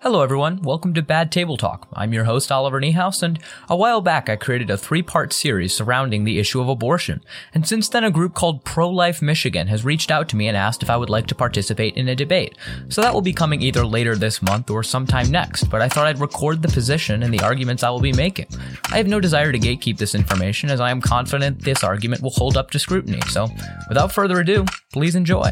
Hello, everyone. Welcome to Bad Table Talk. I'm your host, Oliver Niehaus, and a while back I created a three part series surrounding the issue of abortion. And since then, a group called Pro Life Michigan has reached out to me and asked if I would like to participate in a debate. So that will be coming either later this month or sometime next, but I thought I'd record the position and the arguments I will be making. I have no desire to gatekeep this information as I am confident this argument will hold up to scrutiny. So without further ado, please enjoy.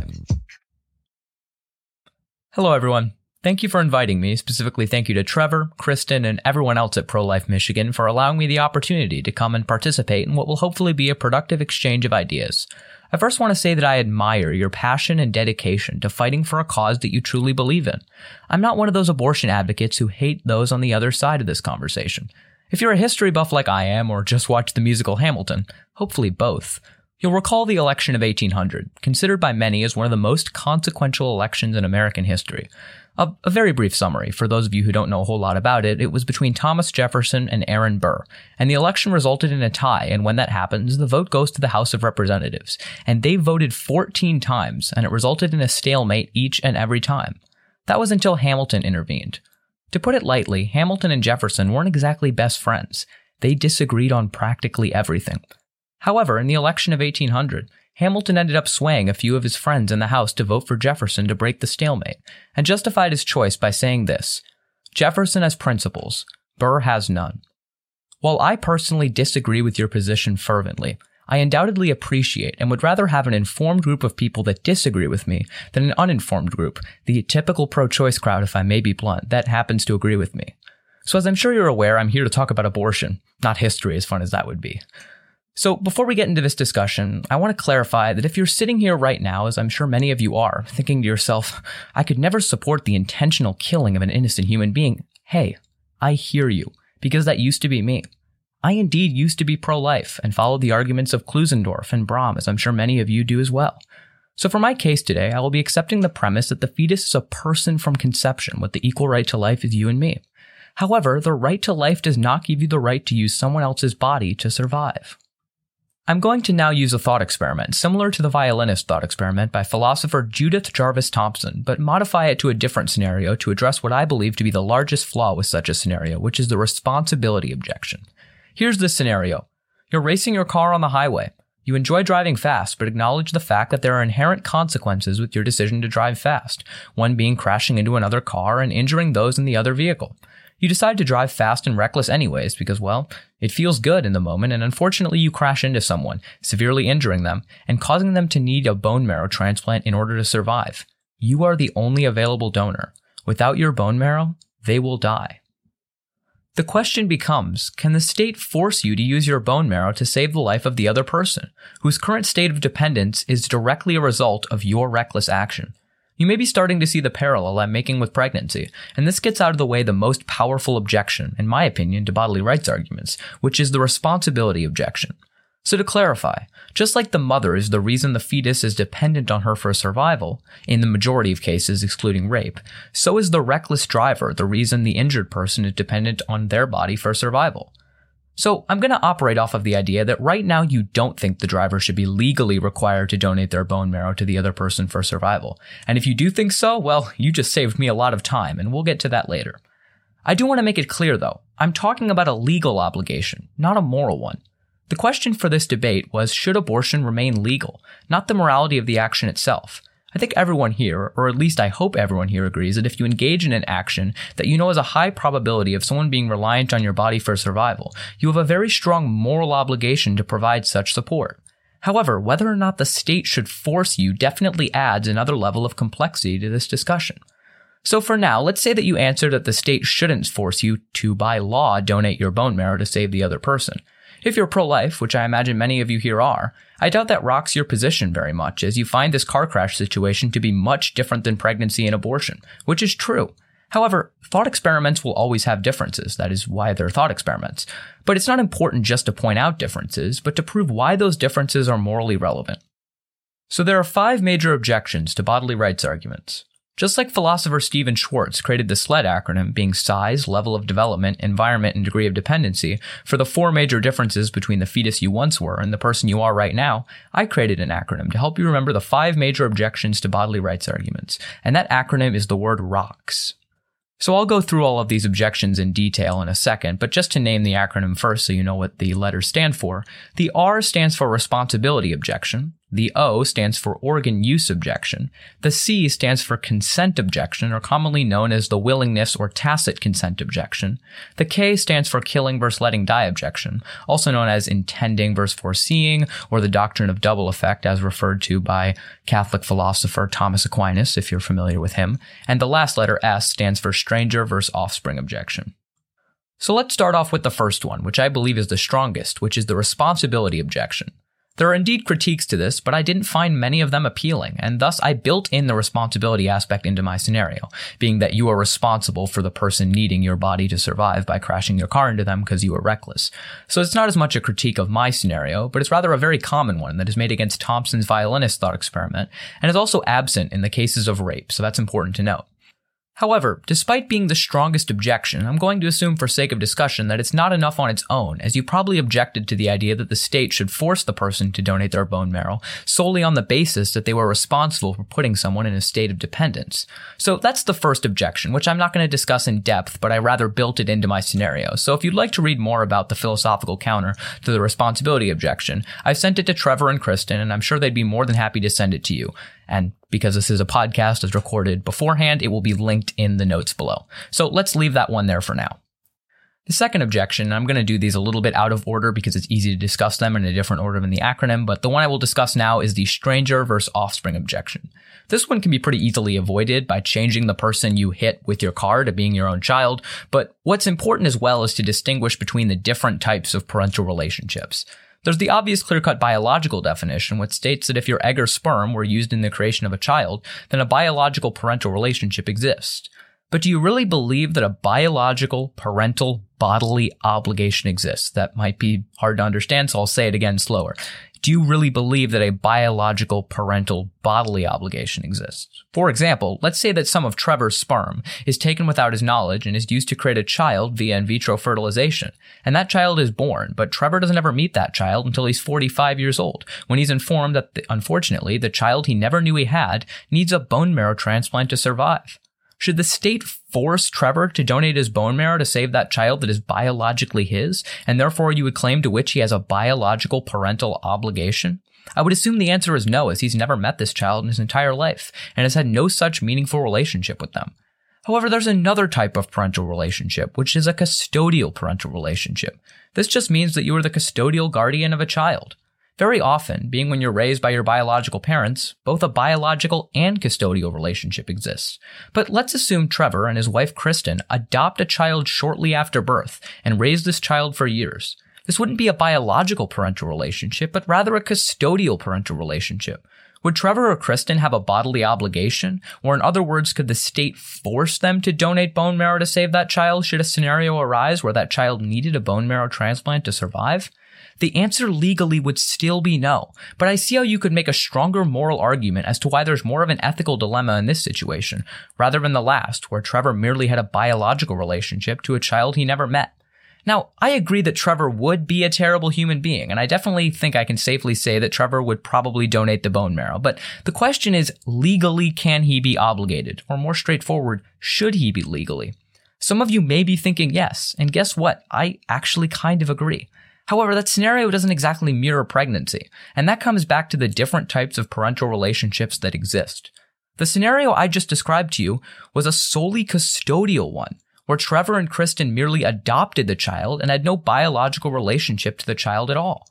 Hello, everyone. Thank you for inviting me. Specifically, thank you to Trevor, Kristen, and everyone else at Pro Life Michigan for allowing me the opportunity to come and participate in what will hopefully be a productive exchange of ideas. I first want to say that I admire your passion and dedication to fighting for a cause that you truly believe in. I'm not one of those abortion advocates who hate those on the other side of this conversation. If you're a history buff like I am, or just watched the musical Hamilton, hopefully both, You'll recall the election of 1800, considered by many as one of the most consequential elections in American history. A, a, very brief summary for those of you who don't know a whole lot about it. It was between Thomas Jefferson and Aaron Burr, and the election resulted in a tie. And when that happens, the vote goes to the House of Representatives, and they voted 14 times, and it resulted in a stalemate each and every time. That was until Hamilton intervened. To put it lightly, Hamilton and Jefferson weren't exactly best friends. They disagreed on practically everything. However, in the election of 1800, Hamilton ended up swaying a few of his friends in the House to vote for Jefferson to break the stalemate, and justified his choice by saying this Jefferson has principles, Burr has none. While I personally disagree with your position fervently, I undoubtedly appreciate and would rather have an informed group of people that disagree with me than an uninformed group, the typical pro choice crowd, if I may be blunt, that happens to agree with me. So, as I'm sure you're aware, I'm here to talk about abortion, not history, as fun as that would be. So, before we get into this discussion, I want to clarify that if you're sitting here right now, as I'm sure many of you are, thinking to yourself, I could never support the intentional killing of an innocent human being, hey, I hear you, because that used to be me. I indeed used to be pro life and followed the arguments of Klusendorf and Brahm, as I'm sure many of you do as well. So, for my case today, I will be accepting the premise that the fetus is a person from conception with the equal right to life as you and me. However, the right to life does not give you the right to use someone else's body to survive. I'm going to now use a thought experiment similar to the violinist thought experiment by philosopher Judith Jarvis Thomson, but modify it to a different scenario to address what I believe to be the largest flaw with such a scenario, which is the responsibility objection. Here's the scenario. You're racing your car on the highway. You enjoy driving fast, but acknowledge the fact that there are inherent consequences with your decision to drive fast, one being crashing into another car and injuring those in the other vehicle. You decide to drive fast and reckless anyways because, well, it feels good in the moment, and unfortunately, you crash into someone, severely injuring them and causing them to need a bone marrow transplant in order to survive. You are the only available donor. Without your bone marrow, they will die. The question becomes can the state force you to use your bone marrow to save the life of the other person, whose current state of dependence is directly a result of your reckless action? You may be starting to see the parallel I'm making with pregnancy, and this gets out of the way the most powerful objection, in my opinion, to bodily rights arguments, which is the responsibility objection. So to clarify, just like the mother is the reason the fetus is dependent on her for survival, in the majority of cases excluding rape, so is the reckless driver the reason the injured person is dependent on their body for survival. So I'm going to operate off of the idea that right now you don't think the driver should be legally required to donate their bone marrow to the other person for survival. And if you do think so, well, you just saved me a lot of time, and we'll get to that later. I do want to make it clear though, I'm talking about a legal obligation, not a moral one. The question for this debate was should abortion remain legal, not the morality of the action itself. I think everyone here, or at least I hope everyone here agrees that if you engage in an action that you know has a high probability of someone being reliant on your body for survival, you have a very strong moral obligation to provide such support. However, whether or not the state should force you definitely adds another level of complexity to this discussion. So for now, let's say that you answer that the state shouldn't force you to, by law, donate your bone marrow to save the other person. If you're pro life, which I imagine many of you here are, I doubt that rocks your position very much, as you find this car crash situation to be much different than pregnancy and abortion, which is true. However, thought experiments will always have differences. That is why they're thought experiments. But it's not important just to point out differences, but to prove why those differences are morally relevant. So there are five major objections to bodily rights arguments. Just like philosopher Stephen Schwarz created the SLED acronym, being size, level of development, environment, and degree of dependency, for the four major differences between the fetus you once were and the person you are right now, I created an acronym to help you remember the five major objections to bodily rights arguments. And that acronym is the word ROCKS. So I'll go through all of these objections in detail in a second, but just to name the acronym first so you know what the letters stand for, the R stands for responsibility objection, the O stands for organ use objection. The C stands for consent objection, or commonly known as the willingness or tacit consent objection. The K stands for killing versus letting die objection, also known as intending versus foreseeing, or the doctrine of double effect as referred to by Catholic philosopher Thomas Aquinas, if you're familiar with him. And the last letter S stands for stranger versus offspring objection. So let's start off with the first one, which I believe is the strongest, which is the responsibility objection. There are indeed critiques to this, but I didn't find many of them appealing, and thus I built in the responsibility aspect into my scenario, being that you are responsible for the person needing your body to survive by crashing your car into them because you were reckless. So it's not as much a critique of my scenario, but it's rather a very common one that is made against Thomson's violinist thought experiment, and is also absent in the cases of rape, so that's important to note. However, despite being the strongest objection, I'm going to assume for sake of discussion that it's not enough on its own, as you probably objected to the idea that the state should force the person to donate their bone marrow solely on the basis that they were responsible for putting someone in a state of dependence. So that's the first objection, which I'm not going to discuss in depth, but I rather built it into my scenario. So if you'd like to read more about the philosophical counter to the responsibility objection, I've sent it to Trevor and Kristen, and I'm sure they'd be more than happy to send it to you. And because this is a podcast as recorded beforehand, it will be linked in the notes below. So let's leave that one there for now. The second objection, I'm going to do these a little bit out of order because it's easy to discuss them in a different order than the acronym, but the one I will discuss now is the stranger versus offspring objection. This one can be pretty easily avoided by changing the person you hit with your car to being your own child, but what's important as well is to distinguish between the different types of parental relationships. There's the obvious clear cut biological definition, which states that if your egg or sperm were used in the creation of a child, then a biological parental relationship exists. But do you really believe that a biological parental bodily obligation exists? That might be hard to understand, so I'll say it again slower do you really believe that a biological parental bodily obligation exists? For example, let's say that some of Trevor's sperm is taken without his knowledge and is used to create a child via in vitro fertilization, and that child is born, but Trevor doesn't ever meet that child until he's 45 years old, when he's informed that, the, unfortunately, the child he never knew he had needs a bone marrow transplant to survive. Should the state force Trevor to donate his bone marrow to save that child that is biologically his, and therefore you would claim to which he has a biological parental obligation? I would assume the answer is no, as he's never met this child in his entire life, and has had no such meaningful relationship with them. However, there's another type of parental relationship, which is a custodial parental relationship. This just means that you are the custodial guardian of a child. Very often, being when you're raised by your biological parents, both a biological and custodial relationship exists. But let's assume Trevor and his wife Kristen adopt a child shortly after birth and raise this child for years. This wouldn't be a biological parental relationship, but rather a custodial parental relationship. Would Trevor or Kristen have a bodily obligation? Or in other words, could the state force them to donate bone marrow to save that child should a scenario arise where that child needed a bone marrow transplant to survive? The answer legally would still be no, but I see how you could make a stronger moral argument as to why there's more of an ethical dilemma in this situation, rather than the last, where Trevor merely had a biological relationship to a child he never met. Now, I agree that Trevor would be a terrible human being, and I definitely think I can safely say that Trevor would probably donate the bone marrow. But the question is, legally, can he be obligated? Or more straightforward, should he be legally? Some of you may be thinking yes, and guess what? I actually kind of agree. However, that scenario doesn't exactly mirror pregnancy, and that comes back to the different types of parental relationships that exist. The scenario I just described to you was a solely custodial one, where Trevor and Kristen merely adopted the child and had no biological relationship to the child at all.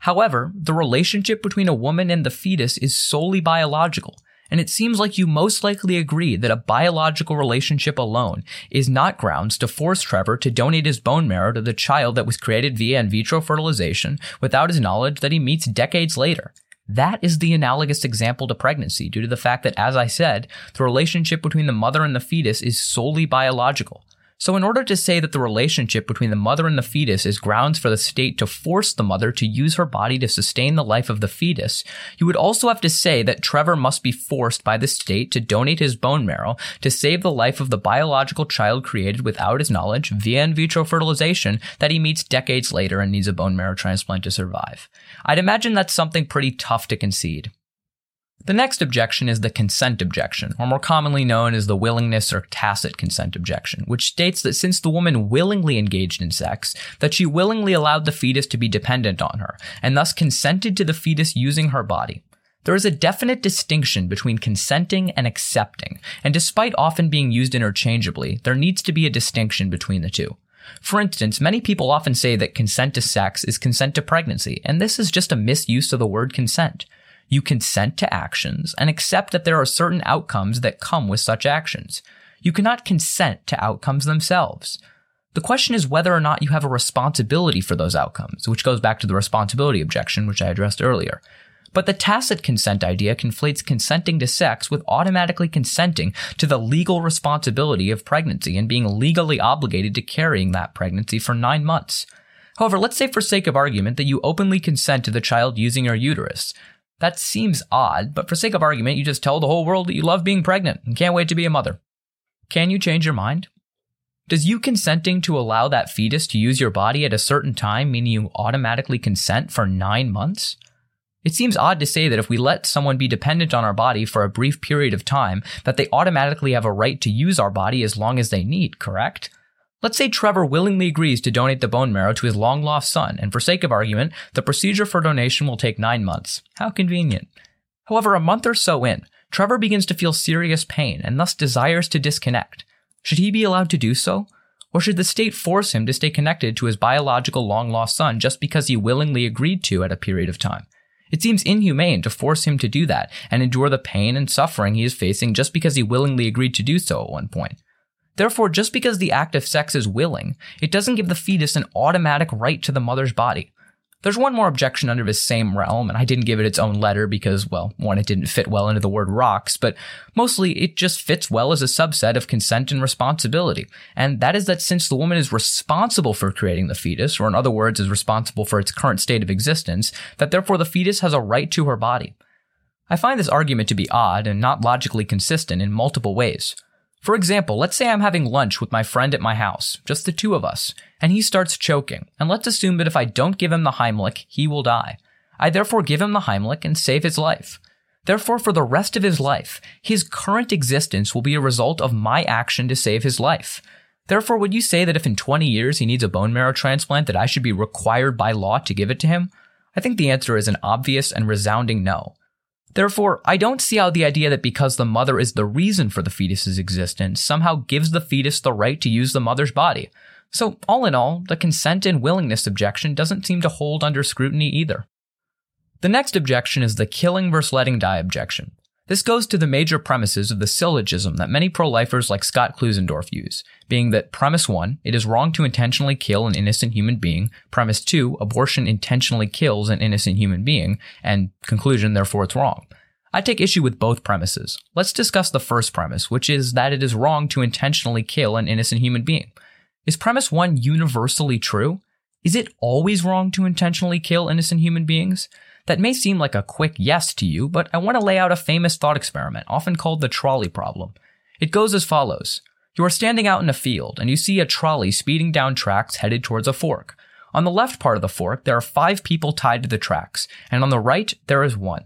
However, the relationship between a woman and the fetus is solely biological, and it seems like you most likely agree that a biological relationship alone is not grounds to force Trevor to donate his bone marrow to the child that was created via in vitro fertilization without his knowledge that he meets decades later. That is the analogous example to pregnancy due to the fact that, as I said, the relationship between the mother and the fetus is solely biological. So, in order to say that the relationship between the mother and the fetus is grounds for the state to force the mother to use her body to sustain the life of the fetus, you would also have to say that Trevor must be forced by the state to donate his bone marrow to save the life of the biological child created without his knowledge via in vitro fertilization that he meets decades later and needs a bone marrow transplant to survive. I'd imagine that's something pretty tough to concede. The next objection is the consent objection, or more commonly known as the willingness or tacit consent objection, which states that since the woman willingly engaged in sex, that she willingly allowed the fetus to be dependent on her, and thus consented to the fetus using her body. There is a definite distinction between consenting and accepting, and despite often being used interchangeably, there needs to be a distinction between the two. For instance, many people often say that consent to sex is consent to pregnancy, and this is just a misuse of the word consent. You consent to actions and accept that there are certain outcomes that come with such actions. You cannot consent to outcomes themselves. The question is whether or not you have a responsibility for those outcomes, which goes back to the responsibility objection, which I addressed earlier. But the tacit consent idea conflates consenting to sex with automatically consenting to the legal responsibility of pregnancy and being legally obligated to carrying that pregnancy for nine months. However, let's say for sake of argument that you openly consent to the child using your uterus. That seems odd, but for sake of argument, you just tell the whole world that you love being pregnant and can't wait to be a mother. Can you change your mind? Does you consenting to allow that fetus to use your body at a certain time mean you automatically consent for nine months? It seems odd to say that if we let someone be dependent on our body for a brief period of time, that they automatically have a right to use our body as long as they need, correct? Let's say Trevor willingly agrees to donate the bone marrow to his long lost son, and for sake of argument, the procedure for donation will take nine months. How convenient. However, a month or so in, Trevor begins to feel serious pain and thus desires to disconnect. Should he be allowed to do so? Or should the state force him to stay connected to his biological long lost son just because he willingly agreed to at a period of time? It seems inhumane to force him to do that and endure the pain and suffering he is facing just because he willingly agreed to do so at one point. Therefore, just because the act of sex is willing, it doesn't give the fetus an automatic right to the mother's body. There's one more objection under this same realm, and I didn't give it its own letter because, well, one, it didn't fit well into the word rocks, but mostly it just fits well as a subset of consent and responsibility. And that is that since the woman is responsible for creating the fetus, or in other words, is responsible for its current state of existence, that therefore the fetus has a right to her body. I find this argument to be odd and not logically consistent in multiple ways. For example, let's say I'm having lunch with my friend at my house, just the two of us, and he starts choking, and let's assume that if I don't give him the Heimlich, he will die. I therefore give him the Heimlich and save his life. Therefore, for the rest of his life, his current existence will be a result of my action to save his life. Therefore, would you say that if in 20 years he needs a bone marrow transplant, that I should be required by law to give it to him? I think the answer is an obvious and resounding no. Therefore, I don't see how the idea that because the mother is the reason for the fetus's existence somehow gives the fetus the right to use the mother's body. So, all in all, the consent and willingness objection doesn't seem to hold under scrutiny either. The next objection is the killing versus letting die objection. This goes to the major premises of the syllogism that many pro lifers like Scott Klusendorf use, being that premise one, it is wrong to intentionally kill an innocent human being, premise two, abortion intentionally kills an innocent human being, and conclusion, therefore it's wrong. I take issue with both premises. Let's discuss the first premise, which is that it is wrong to intentionally kill an innocent human being. Is premise one universally true? Is it always wrong to intentionally kill innocent human beings? That may seem like a quick yes to you, but I want to lay out a famous thought experiment, often called the trolley problem. It goes as follows. You are standing out in a field and you see a trolley speeding down tracks headed towards a fork. On the left part of the fork, there are five people tied to the tracks, and on the right, there is one.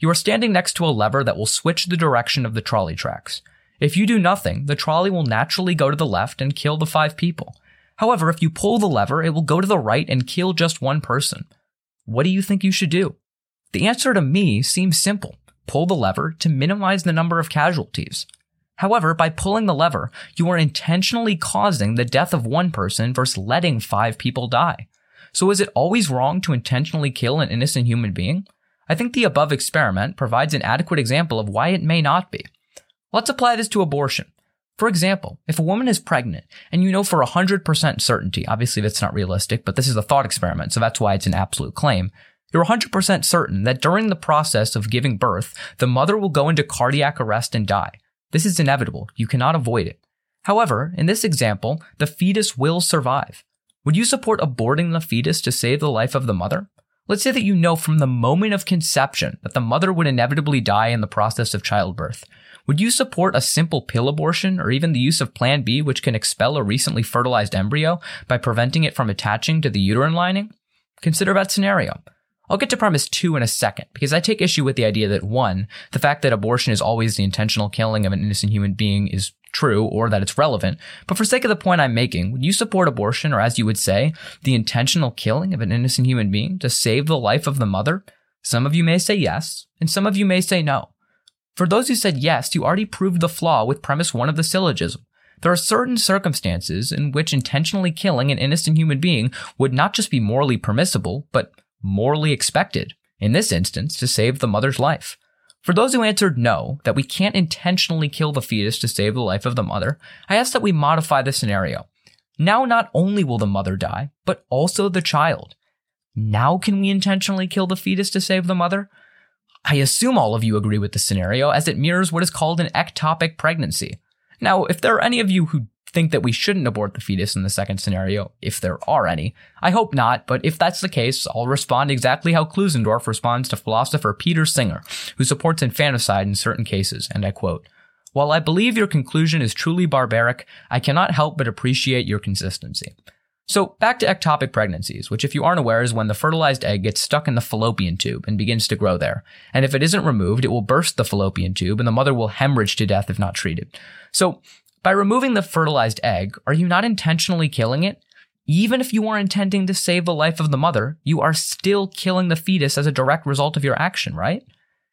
You are standing next to a lever that will switch the direction of the trolley tracks. If you do nothing, the trolley will naturally go to the left and kill the five people. However, if you pull the lever, it will go to the right and kill just one person. What do you think you should do? The answer to me seems simple. Pull the lever to minimize the number of casualties. However, by pulling the lever, you are intentionally causing the death of one person versus letting five people die. So is it always wrong to intentionally kill an innocent human being? I think the above experiment provides an adequate example of why it may not be. Let's apply this to abortion. For example, if a woman is pregnant and you know for 100% certainty, obviously that's not realistic, but this is a thought experiment, so that's why it's an absolute claim. You're 100% certain that during the process of giving birth, the mother will go into cardiac arrest and die. This is inevitable. You cannot avoid it. However, in this example, the fetus will survive. Would you support aborting the fetus to save the life of the mother? Let's say that you know from the moment of conception that the mother would inevitably die in the process of childbirth. Would you support a simple pill abortion or even the use of Plan B, which can expel a recently fertilized embryo by preventing it from attaching to the uterine lining? Consider that scenario. I'll get to premise two in a second because I take issue with the idea that one, the fact that abortion is always the intentional killing of an innocent human being is true or that it's relevant. But for sake of the point I'm making, would you support abortion or as you would say, the intentional killing of an innocent human being to save the life of the mother? Some of you may say yes, and some of you may say no. For those who said yes, you already proved the flaw with premise one of the syllogism. There are certain circumstances in which intentionally killing an innocent human being would not just be morally permissible, but morally expected. In this instance, to save the mother's life. For those who answered no, that we can't intentionally kill the fetus to save the life of the mother, I ask that we modify the scenario. Now, not only will the mother die, but also the child. Now, can we intentionally kill the fetus to save the mother? I assume all of you agree with the scenario as it mirrors what is called an ectopic pregnancy. Now, if there are any of you who think that we shouldn't abort the fetus in the second scenario, if there are any. I hope not, but if that's the case, I'll respond exactly how Klusendorf responds to philosopher Peter Singer, who supports infanticide in certain cases, and I quote, While I believe your conclusion is truly barbaric, I cannot help but appreciate your consistency. So back to ectopic pregnancies, which if you aren't aware is when the fertilized egg gets stuck in the fallopian tube and begins to grow there. And if it isn't removed, it will burst the fallopian tube and the mother will hemorrhage to death if not treated. So by removing the fertilized egg, are you not intentionally killing it? Even if you are intending to save the life of the mother, you are still killing the fetus as a direct result of your action, right?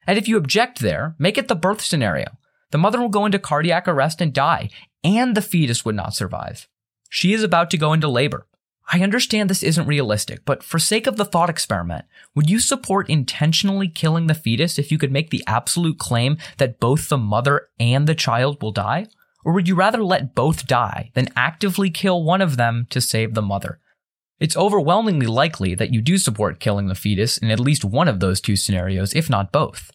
And if you object there, make it the birth scenario. The mother will go into cardiac arrest and die, and the fetus would not survive. She is about to go into labor. I understand this isn't realistic, but for sake of the thought experiment, would you support intentionally killing the fetus if you could make the absolute claim that both the mother and the child will die? Or would you rather let both die than actively kill one of them to save the mother? It's overwhelmingly likely that you do support killing the fetus in at least one of those two scenarios, if not both.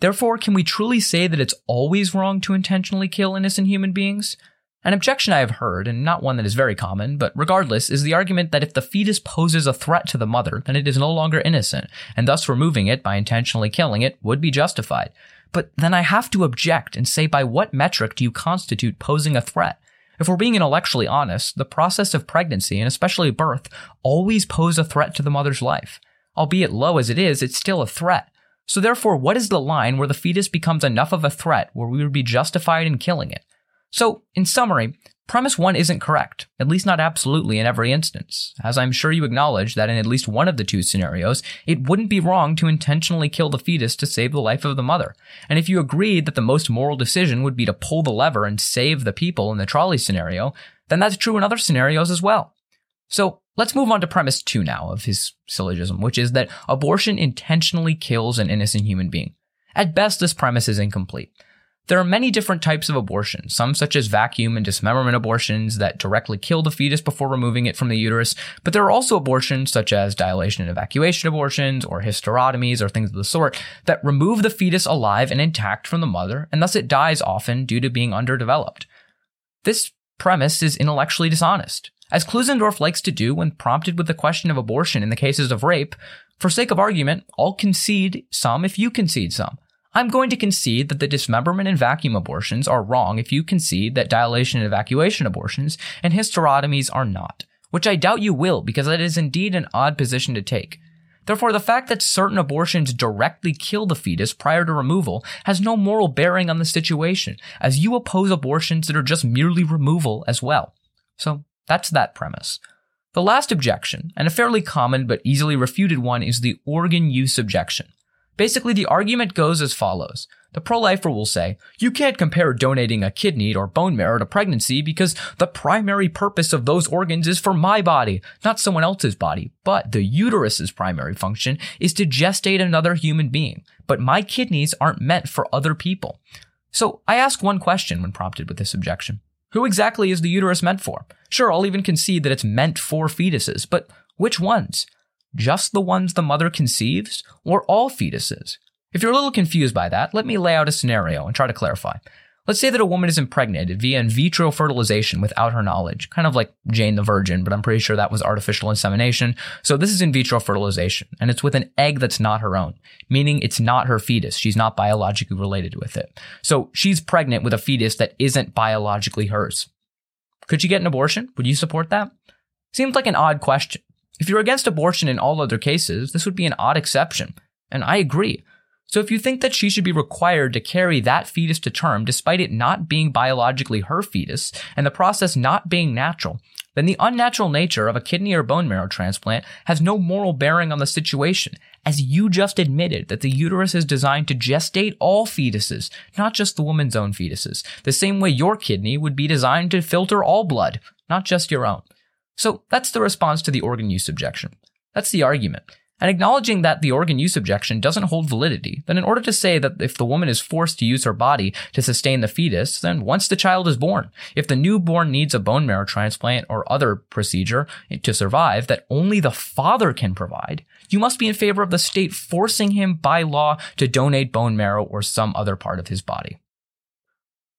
Therefore, can we truly say that it's always wrong to intentionally kill innocent human beings? An objection I have heard, and not one that is very common, but regardless, is the argument that if the fetus poses a threat to the mother, then it is no longer innocent, and thus removing it by intentionally killing it would be justified. But then I have to object and say by what metric do you constitute posing a threat? If we're being intellectually honest, the process of pregnancy, and especially birth, always pose a threat to the mother's life. Albeit low as it is, it's still a threat. So therefore, what is the line where the fetus becomes enough of a threat where we would be justified in killing it? So, in summary, premise one isn't correct, at least not absolutely in every instance, as I'm sure you acknowledge that in at least one of the two scenarios, it wouldn't be wrong to intentionally kill the fetus to save the life of the mother. And if you agreed that the most moral decision would be to pull the lever and save the people in the trolley scenario, then that's true in other scenarios as well. So let's move on to premise two now of his syllogism, which is that abortion intentionally kills an innocent human being. At best, this premise is incomplete. There are many different types of abortion, some such as vacuum and dismemberment abortions that directly kill the fetus before removing it from the uterus, but there are also abortions such as dilation and evacuation abortions or hysterotomies or things of the sort that remove the fetus alive and intact from the mother, and thus it dies often due to being underdeveloped. This premise is intellectually dishonest. As Klusendorf likes to do when prompted with the question of abortion in the cases of rape, for sake of argument, I'll concede some if you concede some. I'm going to concede that the dismemberment and vacuum abortions are wrong if you concede that dilation and evacuation abortions and hysterotomies are not, which I doubt you will because that is indeed an odd position to take. Therefore, the fact that certain abortions directly kill the fetus prior to removal has no moral bearing on the situation, as you oppose abortions that are just merely removal as well. So, that's that premise. The last objection, and a fairly common but easily refuted one, is the organ use objection. Basically, the argument goes as follows. The pro-lifer will say, you can't compare donating a kidney or bone marrow to pregnancy because the primary purpose of those organs is for my body, not someone else's body. But the uterus's primary function is to gestate another human being. But my kidneys aren't meant for other people. So I ask one question when prompted with this objection. Who exactly is the uterus meant for? Sure, I'll even concede that it's meant for fetuses, but which ones? Just the ones the mother conceives, or all fetuses? If you're a little confused by that, let me lay out a scenario and try to clarify. Let's say that a woman is impregnated via in vitro fertilization without her knowledge, kind of like Jane the Virgin, but I'm pretty sure that was artificial insemination. So this is in vitro fertilization, and it's with an egg that's not her own, meaning it's not her fetus. She's not biologically related with it. So she's pregnant with a fetus that isn't biologically hers. Could she get an abortion? Would you support that? Seems like an odd question. If you're against abortion in all other cases, this would be an odd exception. And I agree. So if you think that she should be required to carry that fetus to term despite it not being biologically her fetus and the process not being natural, then the unnatural nature of a kidney or bone marrow transplant has no moral bearing on the situation, as you just admitted that the uterus is designed to gestate all fetuses, not just the woman's own fetuses, the same way your kidney would be designed to filter all blood, not just your own. So that's the response to the organ use objection. That's the argument. And acknowledging that the organ use objection doesn't hold validity, then in order to say that if the woman is forced to use her body to sustain the fetus, then once the child is born, if the newborn needs a bone marrow transplant or other procedure to survive that only the father can provide, you must be in favor of the state forcing him by law to donate bone marrow or some other part of his body.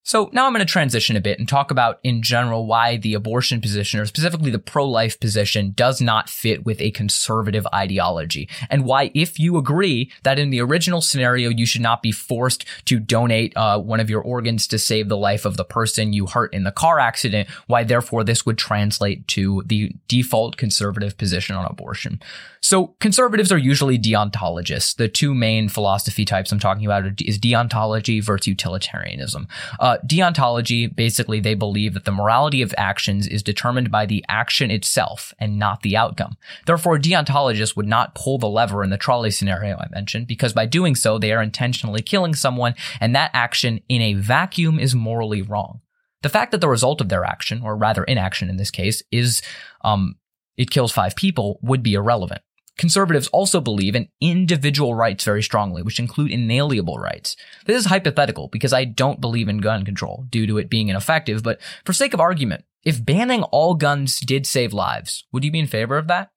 So now I'm going to transition a bit and talk about in general why the abortion position or specifically the pro-life position does not fit with a conservative ideology and why if you agree that in the original scenario you should not be forced to donate uh, one of your organs to save the life of the person you hurt in the car accident, why therefore this would translate to the default conservative position on abortion. So conservatives are usually deontologists. The two main philosophy types I'm talking about is deontology versus utilitarianism. Uh, deontology, basically, they believe that the morality of actions is determined by the action itself and not the outcome. Therefore, deontologists would not pull the lever in the trolley scenario I mentioned, because by doing so, they are intentionally killing someone, and that action in a vacuum is morally wrong. The fact that the result of their action, or rather inaction in this case, is um, it kills five people would be irrelevant. Conservatives also believe in individual rights very strongly, which include inalienable rights. This is hypothetical because I don't believe in gun control due to it being ineffective, but for sake of argument, if banning all guns did save lives, would you be in favor of that?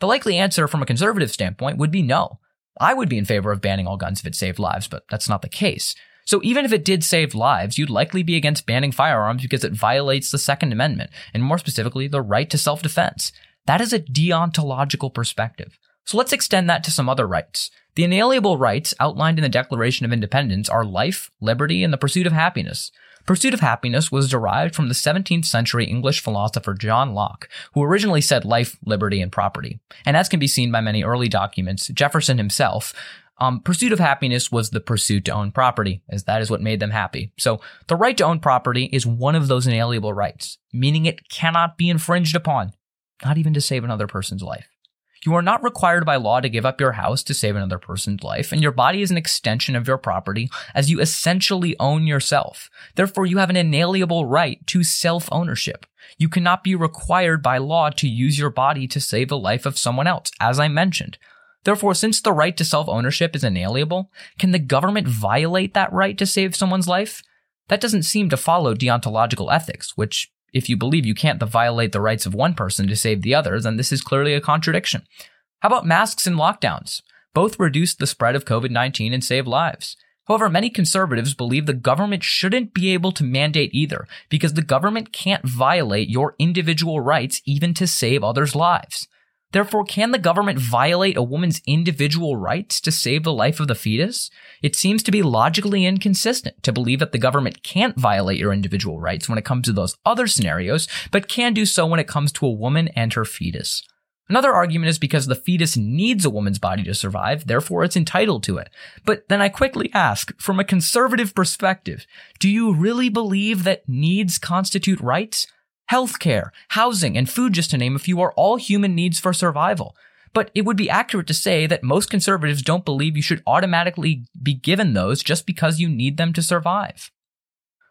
The likely answer from a conservative standpoint would be no. I would be in favor of banning all guns if it saved lives, but that's not the case. So even if it did save lives, you'd likely be against banning firearms because it violates the Second Amendment, and more specifically, the right to self-defense. That is a deontological perspective. So let's extend that to some other rights. The inalienable rights outlined in the Declaration of Independence are life, liberty, and the pursuit of happiness. Pursuit of happiness was derived from the 17th century English philosopher John Locke, who originally said life, liberty, and property. And as can be seen by many early documents, Jefferson himself, um, pursuit of happiness was the pursuit to own property, as that is what made them happy. So the right to own property is one of those inalienable rights, meaning it cannot be infringed upon not even to save another person's life. You are not required by law to give up your house to save another person's life, and your body is an extension of your property as you essentially own yourself. Therefore, you have an inalienable right to self ownership. You cannot be required by law to use your body to save the life of someone else, as I mentioned. Therefore, since the right to self ownership is inalienable, can the government violate that right to save someone's life? That doesn't seem to follow deontological ethics, which if you believe you can't violate the rights of one person to save the other, then this is clearly a contradiction. How about masks and lockdowns? Both reduce the spread of COVID 19 and save lives. However, many conservatives believe the government shouldn't be able to mandate either because the government can't violate your individual rights even to save others' lives. Therefore, can the government violate a woman's individual rights to save the life of the fetus? It seems to be logically inconsistent to believe that the government can't violate your individual rights when it comes to those other scenarios, but can do so when it comes to a woman and her fetus. Another argument is because the fetus needs a woman's body to survive, therefore it's entitled to it. But then I quickly ask, from a conservative perspective, do you really believe that needs constitute rights? Healthcare, housing, and food, just to name a few, are all human needs for survival. But it would be accurate to say that most conservatives don't believe you should automatically be given those just because you need them to survive.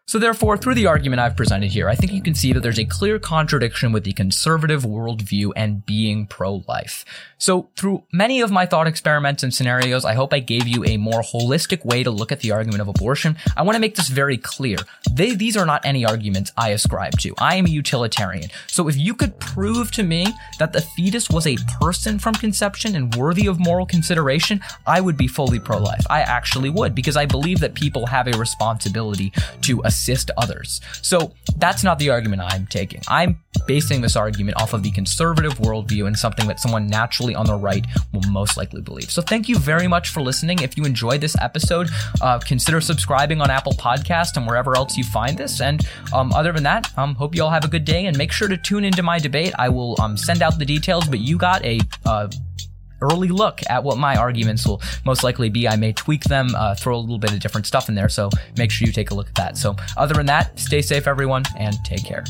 So, therefore, through the argument I've presented here, I think you can see that there's a clear contradiction with the conservative worldview and being pro life. So, through many of my thought experiments and scenarios, I hope I gave you a more holistic way to look at the argument of abortion. I want to make this very clear. They, these are not any arguments I ascribe to. I am a utilitarian. So, if you could prove to me that the fetus was a person from conception and worthy of moral consideration, I would be fully pro life. I actually would, because I believe that people have a responsibility to assist others. So that's not the argument I'm taking. I'm basing this argument off of the conservative worldview and something that someone naturally on the right will most likely believe. So thank you very much for listening. If you enjoyed this episode, uh, consider subscribing on Apple Podcast and wherever else you find this. And um, other than that, um, hope you all have a good day and make sure to tune into my debate. I will um, send out the details, but you got a uh, early look at what my arguments will most likely be. I may tweak them, uh, throw a little bit of different stuff in there. So make sure you take a look at that. So other than that, stay safe, everyone, and take care.